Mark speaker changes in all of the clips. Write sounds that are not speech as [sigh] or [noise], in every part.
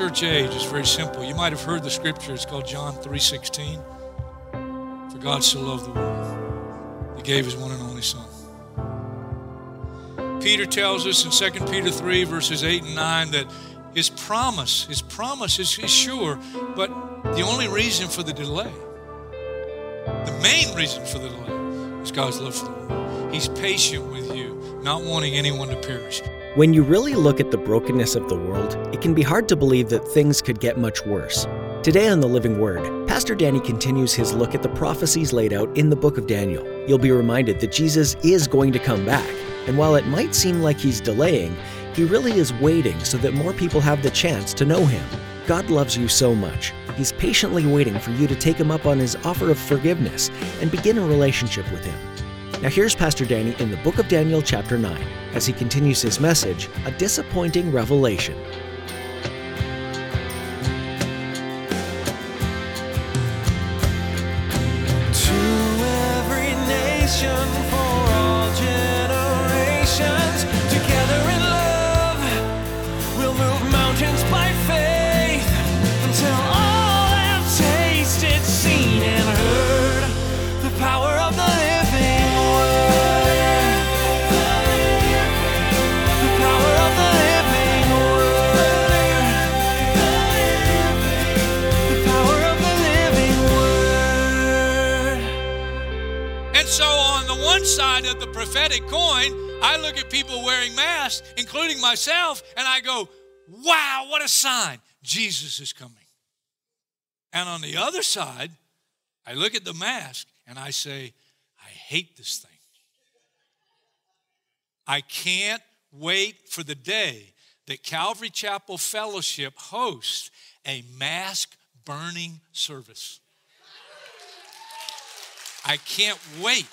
Speaker 1: Church age is very simple. You might have heard the scripture. It's called John 3:16. For God so loved the world, He gave His one and only Son. Peter tells us in 2 Peter 3 verses 8 and 9 that His promise, His promise is, is sure, but the only reason for the delay, the main reason for the delay, is God's love for the world. He's patient with you, not wanting anyone to perish.
Speaker 2: When you really look at the brokenness of the world, it can be hard to believe that things could get much worse. Today on The Living Word, Pastor Danny continues his look at the prophecies laid out in the book of Daniel. You'll be reminded that Jesus is going to come back, and while it might seem like he's delaying, he really is waiting so that more people have the chance to know him. God loves you so much. He's patiently waiting for you to take him up on his offer of forgiveness and begin a relationship with him. Now, here's Pastor Danny in the book of Daniel, chapter 9, as he continues his message A Disappointing Revelation.
Speaker 1: Side of the prophetic coin, I look at people wearing masks, including myself, and I go, wow, what a sign. Jesus is coming. And on the other side, I look at the mask and I say, I hate this thing. I can't wait for the day that Calvary Chapel Fellowship hosts a mask burning service. I can't wait.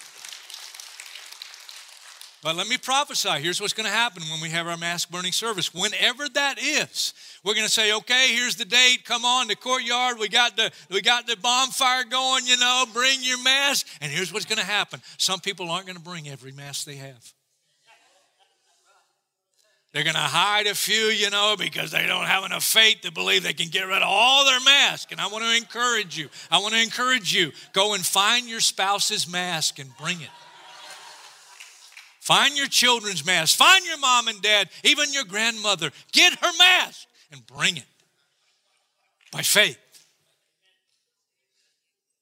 Speaker 1: But let me prophesy. Here's what's going to happen when we have our mask burning service. Whenever that is, we're going to say, okay, here's the date. Come on, the courtyard. We got the we got the bonfire going. You know, bring your mask. And here's what's going to happen. Some people aren't going to bring every mask they have. They're going to hide a few, you know, because they don't have enough faith to believe they can get rid of all their masks. And I want to encourage you. I want to encourage you. Go and find your spouse's mask and bring it. Find your children's mask. Find your mom and dad, even your grandmother. Get her mask and bring it by faith.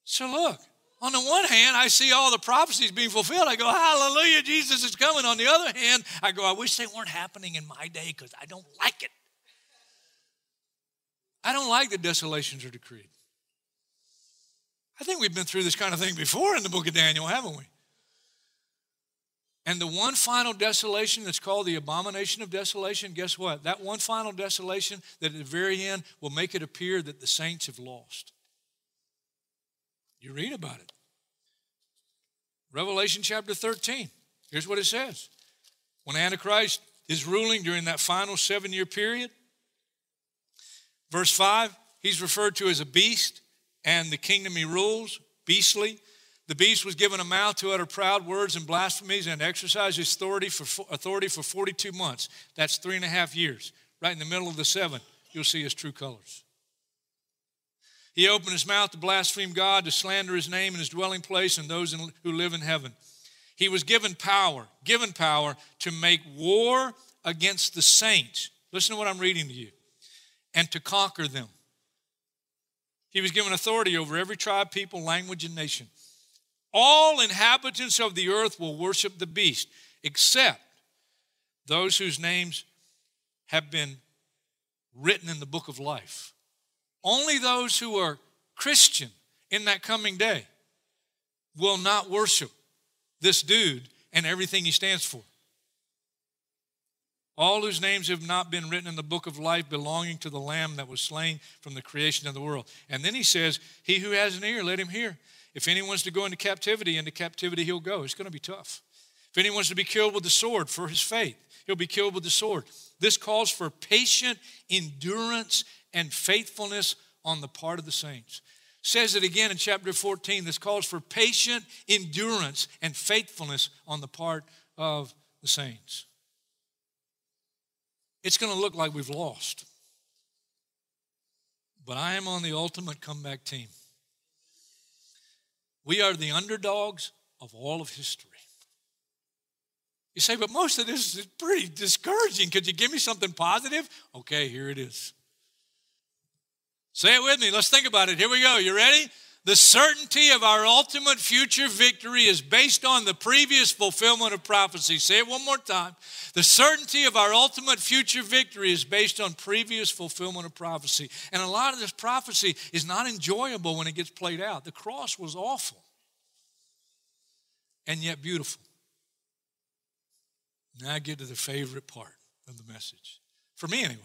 Speaker 1: So, look, on the one hand, I see all the prophecies being fulfilled. I go, Hallelujah, Jesus is coming. On the other hand, I go, I wish they weren't happening in my day because I don't like it. I don't like that desolations are decreed. I think we've been through this kind of thing before in the book of Daniel, haven't we? And the one final desolation that's called the abomination of desolation, guess what? That one final desolation that at the very end will make it appear that the saints have lost. You read about it. Revelation chapter 13. Here's what it says. When Antichrist is ruling during that final seven year period, verse 5, he's referred to as a beast, and the kingdom he rules, beastly. The beast was given a mouth to utter proud words and blasphemies and exercise his authority for, authority for 42 months. That's three and a half years. Right in the middle of the seven, you'll see his true colors. He opened his mouth to blaspheme God, to slander his name and his dwelling place and those in, who live in heaven. He was given power, given power to make war against the saints. Listen to what I'm reading to you. And to conquer them. He was given authority over every tribe, people, language, and nation. All inhabitants of the earth will worship the beast, except those whose names have been written in the book of life. Only those who are Christian in that coming day will not worship this dude and everything he stands for. all whose names have not been written in the book of life belonging to the Lamb that was slain from the creation of the world. And then he says, He who has an ear, let him hear. If anyone's to go into captivity, into captivity he'll go. It's going to be tough. If anyone's to be killed with the sword for his faith, he'll be killed with the sword. This calls for patient endurance and faithfulness on the part of the saints. Says it again in chapter 14. This calls for patient endurance and faithfulness on the part of the saints it's going to look like we've lost. But I am on the ultimate comeback team. We are the underdogs of all of history. You say, but most of this is pretty discouraging. Could you give me something positive? Okay, here it is. Say it with me. Let's think about it. Here we go. You ready? The certainty of our ultimate future victory is based on the previous fulfillment of prophecy. Say it one more time. The certainty of our ultimate future victory is based on previous fulfillment of prophecy. And a lot of this prophecy is not enjoyable when it gets played out. The cross was awful and yet beautiful. Now I get to the favorite part of the message. For me, anyway.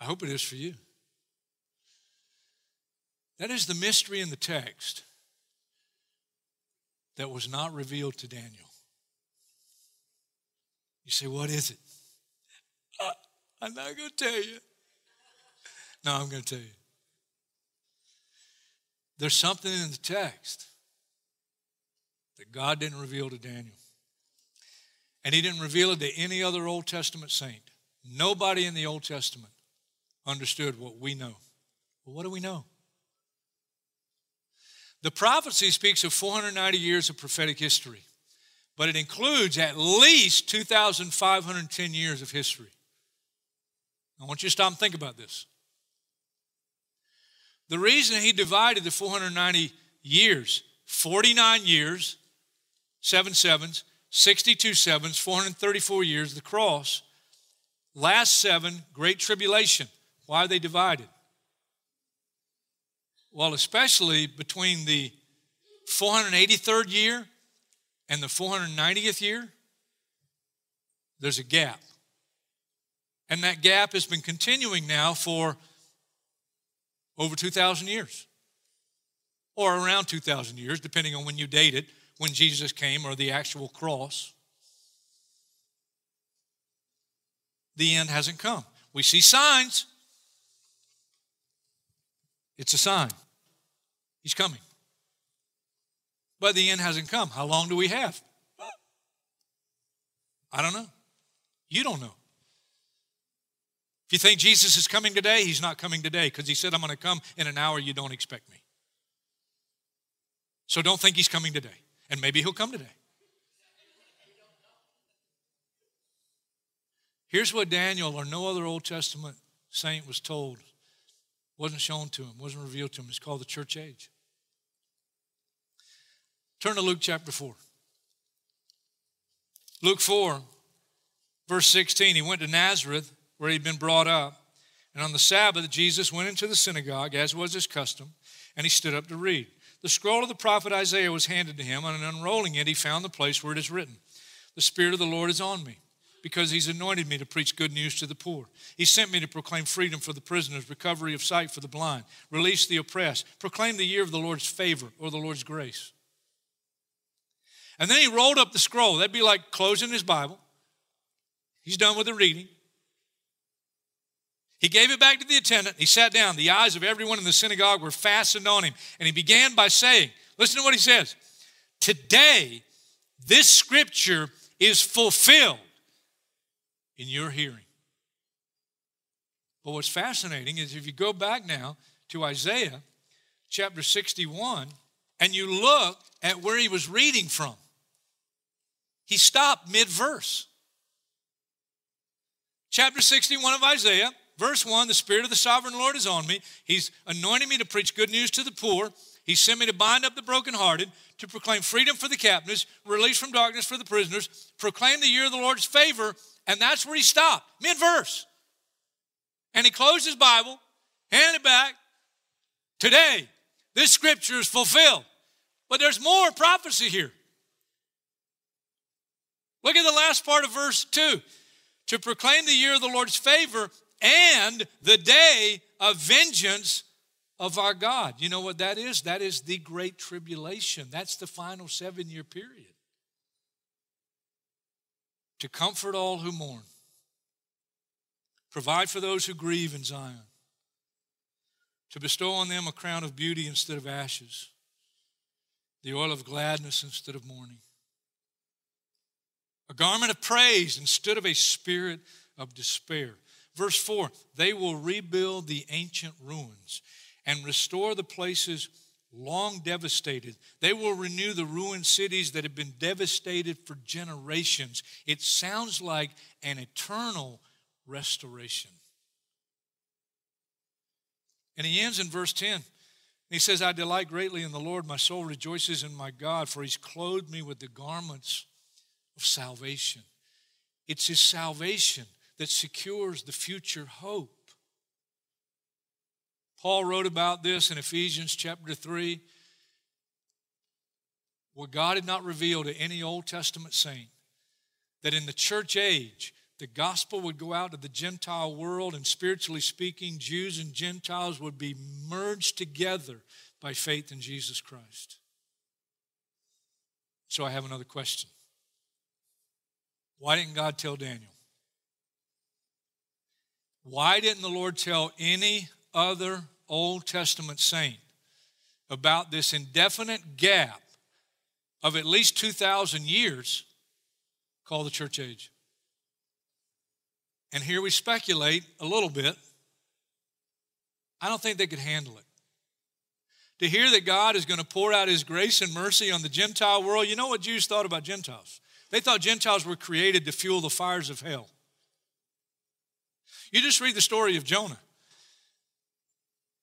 Speaker 1: I hope it is for you. That is the mystery in the text that was not revealed to Daniel. You say, what is it? Uh, I'm not going to tell you. No, I'm going to tell you. There's something in the text that God didn't reveal to Daniel. And he didn't reveal it to any other Old Testament saint. Nobody in the Old Testament understood what we know. Well, what do we know? The prophecy speaks of 490 years of prophetic history, but it includes at least 2,510 years of history. I want you to stop and think about this. The reason he divided the 490 years, 49 years, seven sevens, 62 sevens, 434 years, the cross, last seven, great tribulation. Why are they divided? Well, especially between the 483rd year and the 490th year, there's a gap. And that gap has been continuing now for over 2,000 years, or around 2,000 years, depending on when you date it, when Jesus came or the actual cross. The end hasn't come. We see signs, it's a sign. He's coming. But the end hasn't come. How long do we have? I don't know. You don't know. If you think Jesus is coming today, he's not coming today because he said, I'm going to come in an hour you don't expect me. So don't think he's coming today. And maybe he'll come today. Here's what Daniel or no other Old Testament saint was told wasn't shown to him, wasn't revealed to him. It's called the church age. Turn to Luke chapter 4. Luke 4, verse 16. He went to Nazareth, where he'd been brought up. And on the Sabbath, Jesus went into the synagogue, as was his custom, and he stood up to read. The scroll of the prophet Isaiah was handed to him, and unrolling it, he found the place where it is written The Spirit of the Lord is on me because he's anointed me to preach good news to the poor. He sent me to proclaim freedom for the prisoners, recovery of sight for the blind, release the oppressed, proclaim the year of the Lord's favor or the Lord's grace. And then he rolled up the scroll. That'd be like closing his Bible. He's done with the reading. He gave it back to the attendant. He sat down. The eyes of everyone in the synagogue were fastened on him. And he began by saying, Listen to what he says. Today, this scripture is fulfilled in your hearing. But what's fascinating is if you go back now to Isaiah chapter 61 and you look at where he was reading from, he stopped mid verse. Chapter 61 of Isaiah, verse 1 The Spirit of the Sovereign Lord is on me. He's anointed me to preach good news to the poor. He sent me to bind up the brokenhearted, to proclaim freedom for the captives, release from darkness for the prisoners, proclaim the year of the Lord's favor and that's where he stopped, mid verse. And he closed his Bible, handed it back. Today, this scripture is fulfilled. But there's more prophecy here. Look at the last part of verse 2. to proclaim the year of the Lord's favor and the day of vengeance of our God. You know what that is? That is the great tribulation. That's the final seven year period. To comfort all who mourn, provide for those who grieve in Zion, to bestow on them a crown of beauty instead of ashes, the oil of gladness instead of mourning, a garment of praise instead of a spirit of despair. Verse 4 they will rebuild the ancient ruins and restore the places long devastated. They will renew the ruined cities that have been devastated for generations. It sounds like an eternal restoration. And he ends in verse 10. He says, I delight greatly in the Lord. My soul rejoices in my God, for he's clothed me with the garments of salvation. It's his salvation that secures the future hope. Paul wrote about this in Ephesians chapter 3. What God had not revealed to any Old Testament saint, that in the church age, the gospel would go out to the Gentile world, and spiritually speaking, Jews and Gentiles would be merged together by faith in Jesus Christ. So I have another question. Why didn't God tell Daniel? Why didn't the Lord tell any other Old Testament saint about this indefinite gap of at least 2,000 years called the church age? And here we speculate a little bit. I don't think they could handle it. To hear that God is going to pour out his grace and mercy on the Gentile world, you know what Jews thought about Gentiles? They thought Gentiles were created to fuel the fires of hell. You just read the story of Jonah.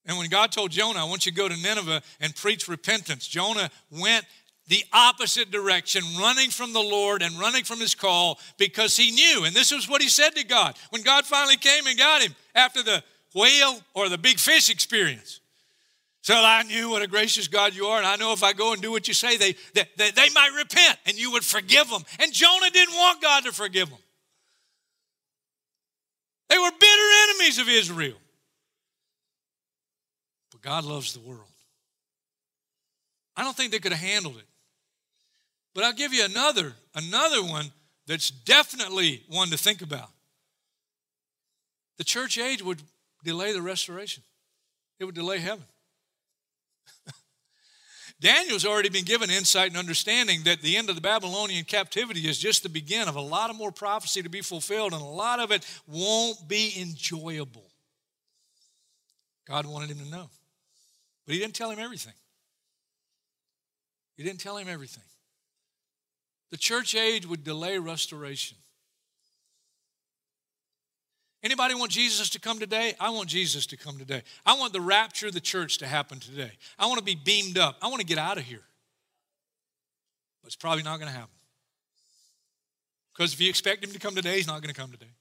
Speaker 1: And when God told Jonah, I want you to go to Nineveh and preach repentance, Jonah went the opposite direction, running from the Lord and running from his call because he knew. And this is what he said to God when God finally came and got him after the whale or the big fish experience. So I knew what a gracious God you are, and I know if I go and do what you say, they, they, they, they might repent and you would forgive them. And Jonah didn't want God to forgive them. They were bitter enemies of Israel. But God loves the world. I don't think they could have handled it. But I'll give you another, another one that's definitely one to think about. The church age would delay the restoration, it would delay heaven. [laughs] Daniel's already been given insight and understanding that the end of the Babylonian captivity is just the begin of a lot of more prophecy to be fulfilled, and a lot of it won't be enjoyable. God wanted him to know. But he didn't tell him everything. He didn't tell him everything. The church age would delay restoration. Anybody want Jesus to come today? I want Jesus to come today. I want the rapture of the church to happen today. I want to be beamed up. I want to get out of here. But it's probably not going to happen. Because if you expect him to come today, he's not going to come today.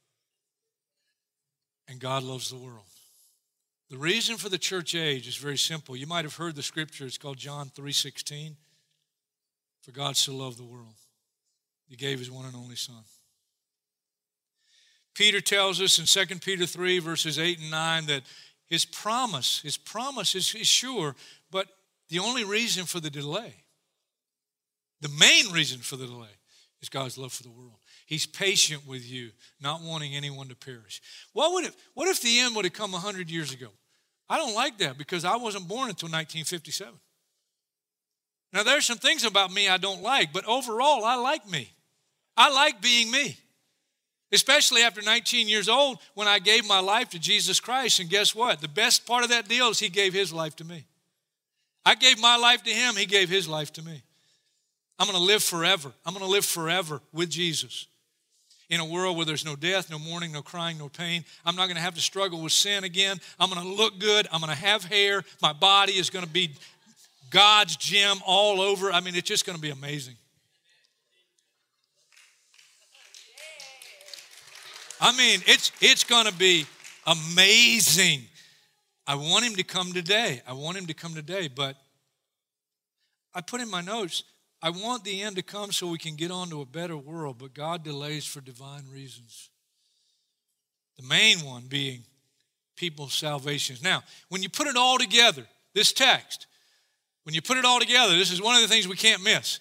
Speaker 1: And God loves the world. The reason for the church age is very simple. You might have heard the scripture, it's called John 3:16. For God so loved the world. He gave his one and only son. Peter tells us in 2 Peter 3, verses 8 and 9, that his promise, his promise is, is sure, but the only reason for the delay, the main reason for the delay, is God's love for the world. He's patient with you, not wanting anyone to perish. What, would it, what if the end would have come 100 years ago? I don't like that because I wasn't born until 1957. Now, there's some things about me I don't like, but overall, I like me. I like being me. Especially after 19 years old when I gave my life to Jesus Christ. And guess what? The best part of that deal is He gave His life to me. I gave my life to Him, He gave His life to me. I'm going to live forever. I'm going to live forever with Jesus. In a world where there's no death, no mourning, no crying, no pain, I'm not going to have to struggle with sin again. I'm going to look good. I'm going to have hair. My body is going to be God's gym all over. I mean, it's just going to be amazing. I mean, it's, it's going to be amazing. I want him to come today. I want him to come today, but I put in my notes, I want the end to come so we can get on to a better world, but God delays for divine reasons. The main one being people's salvations. Now, when you put it all together, this text, when you put it all together, this is one of the things we can't miss.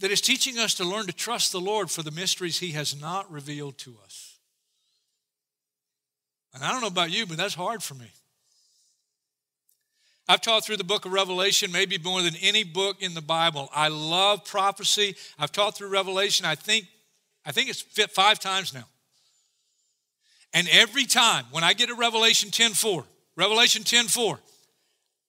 Speaker 1: That is teaching us to learn to trust the Lord for the mysteries He has not revealed to us. And I don't know about you, but that's hard for me. I've taught through the book of Revelation, maybe more than any book in the Bible. I love prophecy. I've taught through Revelation, I think, I think it's fit five times now. And every time when I get to Revelation 10:4, Revelation 10:4,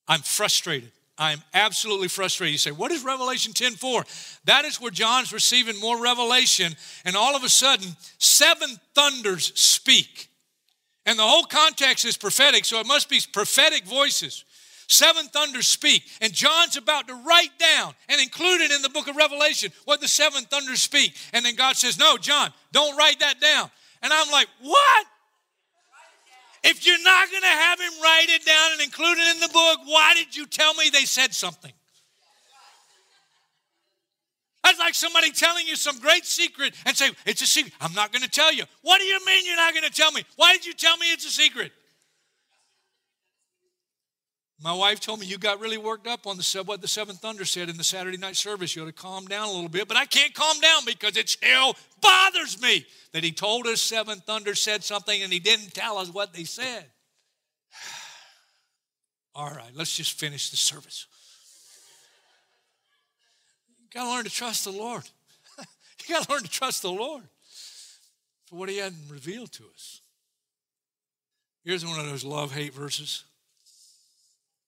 Speaker 1: I'm frustrated. I'm absolutely frustrated. You say, what is Revelation 10:4? That is where John's receiving more revelation, and all of a sudden, seven thunders speak. And the whole context is prophetic, so it must be prophetic voices. Seven thunders speak, and John's about to write down and include it in the book of Revelation what the seven thunders speak. And then God says, No, John, don't write that down. And I'm like, What? If you're not going to have him write it down and include it in the book, why did you tell me they said something? That's like somebody telling you some great secret and say, It's a secret. I'm not going to tell you. What do you mean you're not going to tell me? Why did you tell me it's a secret? My wife told me you got really worked up on the what the seventh thunder said in the Saturday night service. You ought to calm down a little bit, but I can't calm down because it still bothers me that he told us seven thunder said something and he didn't tell us what they said. [sighs] All right, let's just finish the service. You got to learn to trust the Lord. [laughs] you got to learn to trust the Lord for what He hadn't revealed to us. Here's one of those love hate verses.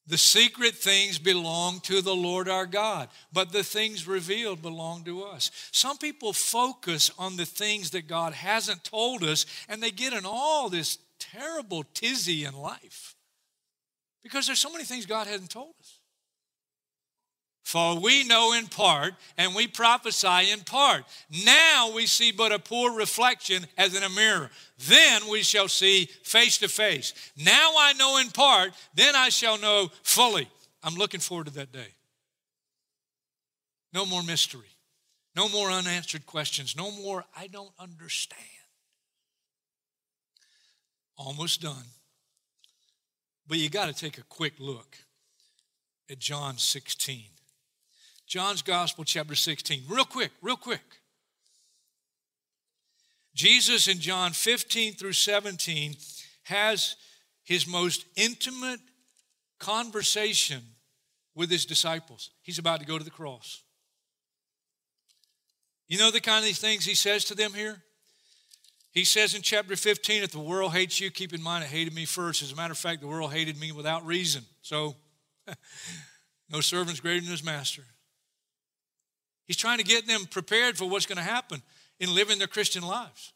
Speaker 1: The secret things belong to the Lord our God, but the things revealed belong to us. Some people focus on the things that God hasn't told us, and they get in all this terrible tizzy in life because there's so many things God hasn't told us. For we know in part, and we prophesy in part. Now we see but a poor reflection as in a mirror. Then we shall see face to face. Now I know in part, then I shall know fully. I'm looking forward to that day. No more mystery. No more unanswered questions. No more, I don't understand. Almost done. But you got to take a quick look at John 16. John's Gospel, chapter 16. Real quick, real quick. Jesus in John 15 through 17 has his most intimate conversation with his disciples. He's about to go to the cross. You know the kind of things he says to them here? He says in chapter 15, if the world hates you, keep in mind it hated me first. As a matter of fact, the world hated me without reason. So, [laughs] no servant's greater than his master. He's trying to get them prepared for what's going to happen in living their Christian lives.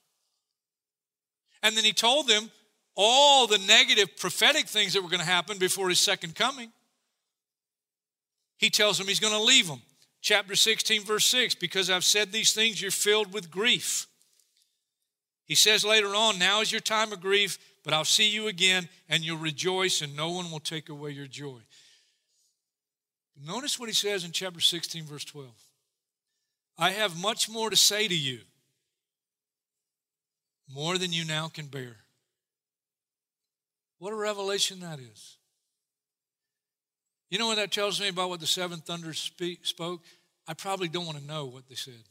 Speaker 1: And then he told them all the negative prophetic things that were going to happen before his second coming. He tells them he's going to leave them. Chapter 16, verse 6 Because I've said these things, you're filled with grief. He says later on, Now is your time of grief, but I'll see you again, and you'll rejoice, and no one will take away your joy. Notice what he says in chapter 16, verse 12. I have much more to say to you, more than you now can bear. What a revelation that is. You know what that tells me about what the seven thunders speak, spoke? I probably don't want to know what they said.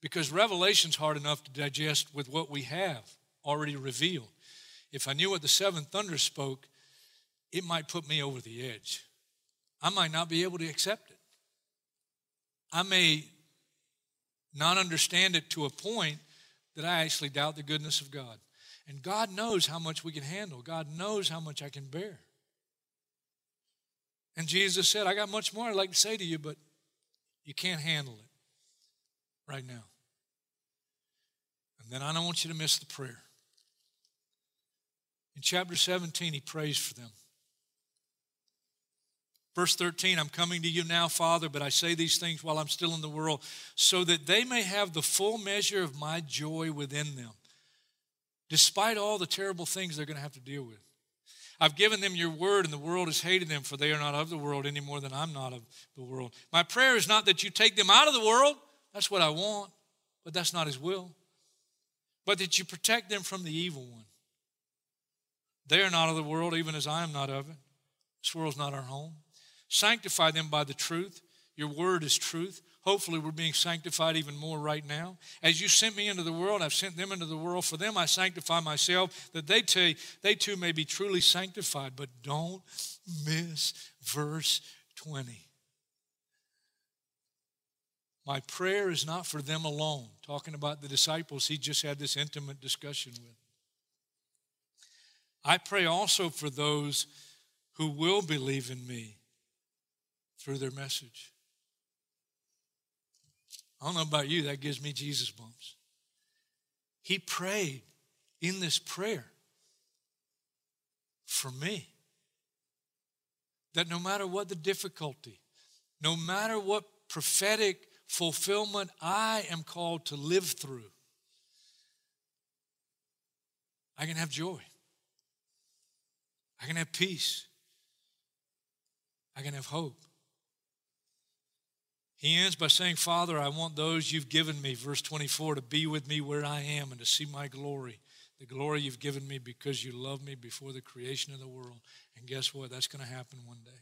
Speaker 1: Because revelation's hard enough to digest with what we have already revealed. If I knew what the seven thunders spoke, it might put me over the edge. I might not be able to accept it. I may not understand it to a point that I actually doubt the goodness of God. And God knows how much we can handle, God knows how much I can bear. And Jesus said, I got much more I'd like to say to you, but you can't handle it right now. And then I don't want you to miss the prayer. In chapter 17, he prays for them. Verse 13, I'm coming to you now, Father, but I say these things while I'm still in the world, so that they may have the full measure of my joy within them, despite all the terrible things they're going to have to deal with. I've given them your word, and the world has hated them, for they are not of the world any more than I'm not of the world. My prayer is not that you take them out of the world, that's what I want, but that's not his will. but that you protect them from the evil one. They are not of the world, even as I am not of it. This world's not our home. Sanctify them by the truth. Your word is truth. Hopefully, we're being sanctified even more right now. As you sent me into the world, I've sent them into the world. For them, I sanctify myself, that they, too, they too may be truly sanctified. But don't miss verse 20. My prayer is not for them alone. Talking about the disciples, he just had this intimate discussion with. I pray also for those who will believe in me through their message. I don't know about you, that gives me Jesus bumps. He prayed in this prayer for me. That no matter what the difficulty, no matter what prophetic fulfillment I am called to live through, I can have joy. I can have peace. I can have hope. He ends by saying, Father, I want those you've given me, verse 24, to be with me where I am and to see my glory. The glory you've given me because you loved me before the creation of the world. And guess what? That's going to happen one day.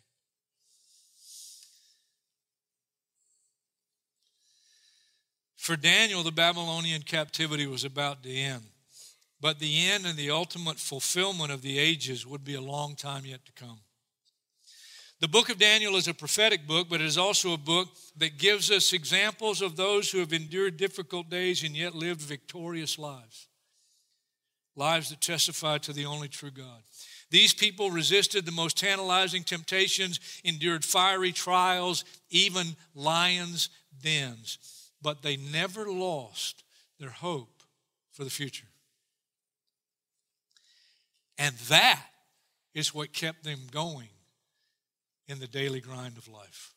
Speaker 1: For Daniel, the Babylonian captivity was about to end. But the end and the ultimate fulfillment of the ages would be a long time yet to come. The book of Daniel is a prophetic book, but it is also a book that gives us examples of those who have endured difficult days and yet lived victorious lives. Lives that testify to the only true God. These people resisted the most tantalizing temptations, endured fiery trials, even lions' dens but they never lost their hope for the future. And that is what kept them going in the daily grind of life.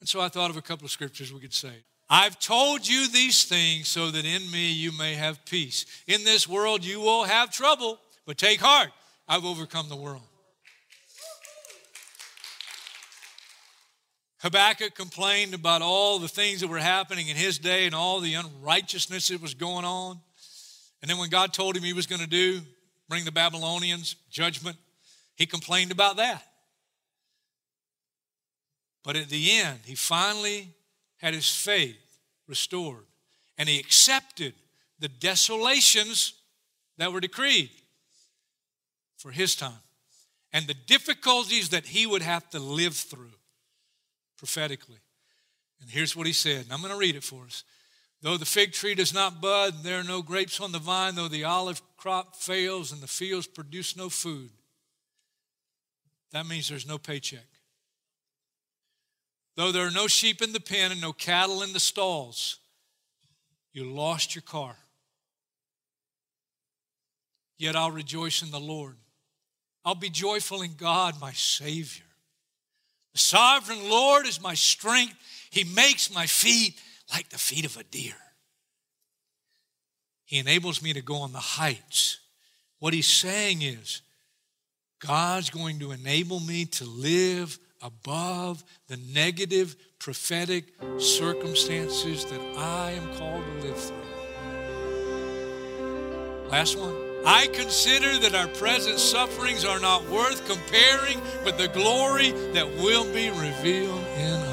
Speaker 1: And so I thought of a couple of scriptures we could say. I've told you these things so that in me you may have peace. In this world you will have trouble, but take heart. I've overcome the world. Habakkuk complained about all the things that were happening in his day and all the unrighteousness that was going on. And then when God told him he was going to do, bring the Babylonians, judgment, he complained about that. But at the end, he finally had his faith restored and he accepted the desolations that were decreed for his time and the difficulties that he would have to live through prophetically. And here's what he said, and I'm going to read it for us. Though the fig tree does not bud, and there are no grapes on the vine, though the olive crop fails and the fields produce no food, that means there's no paycheck. Though there are no sheep in the pen and no cattle in the stalls, you lost your car. Yet I'll rejoice in the Lord. I'll be joyful in God, my Savior. The sovereign Lord is my strength. He makes my feet like the feet of a deer. He enables me to go on the heights. What he's saying is, God's going to enable me to live above the negative prophetic circumstances that I am called to live through. Last one. I consider that our present sufferings are not worth comparing with the glory that will be revealed in us.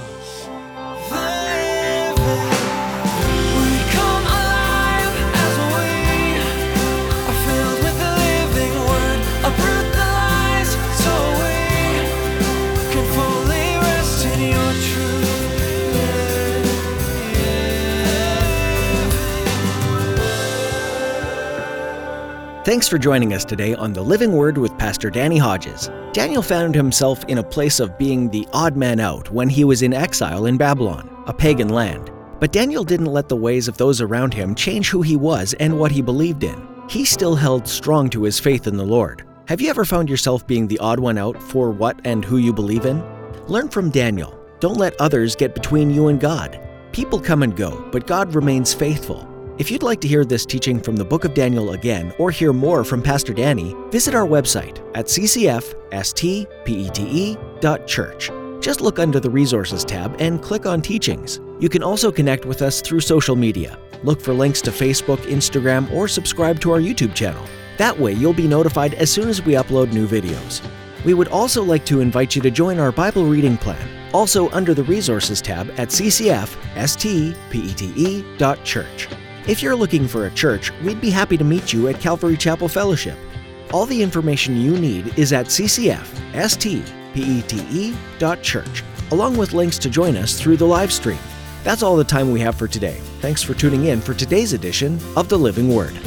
Speaker 2: Thanks for joining us today on The Living Word with Pastor Danny Hodges. Daniel found himself in a place of being the odd man out when he was in exile in Babylon, a pagan land. But Daniel didn't let the ways of those around him change who he was and what he believed in. He still held strong to his faith in the Lord. Have you ever found yourself being the odd one out for what and who you believe in? Learn from Daniel. Don't let others get between you and God. People come and go, but God remains faithful. If you'd like to hear this teaching from the book of Daniel again or hear more from Pastor Danny, visit our website at ccfstpete.church. Just look under the Resources tab and click on Teachings. You can also connect with us through social media. Look for links to Facebook, Instagram, or subscribe to our YouTube channel. That way, you'll be notified as soon as we upload new videos. We would also like to invite you to join our Bible reading plan, also under the Resources tab at ccfstpete.church. If you're looking for a church, we'd be happy to meet you at Calvary Chapel Fellowship. All the information you need is at ccfstpete.church, along with links to join us through the live stream. That's all the time we have for today. Thanks for tuning in for today's edition of The Living Word.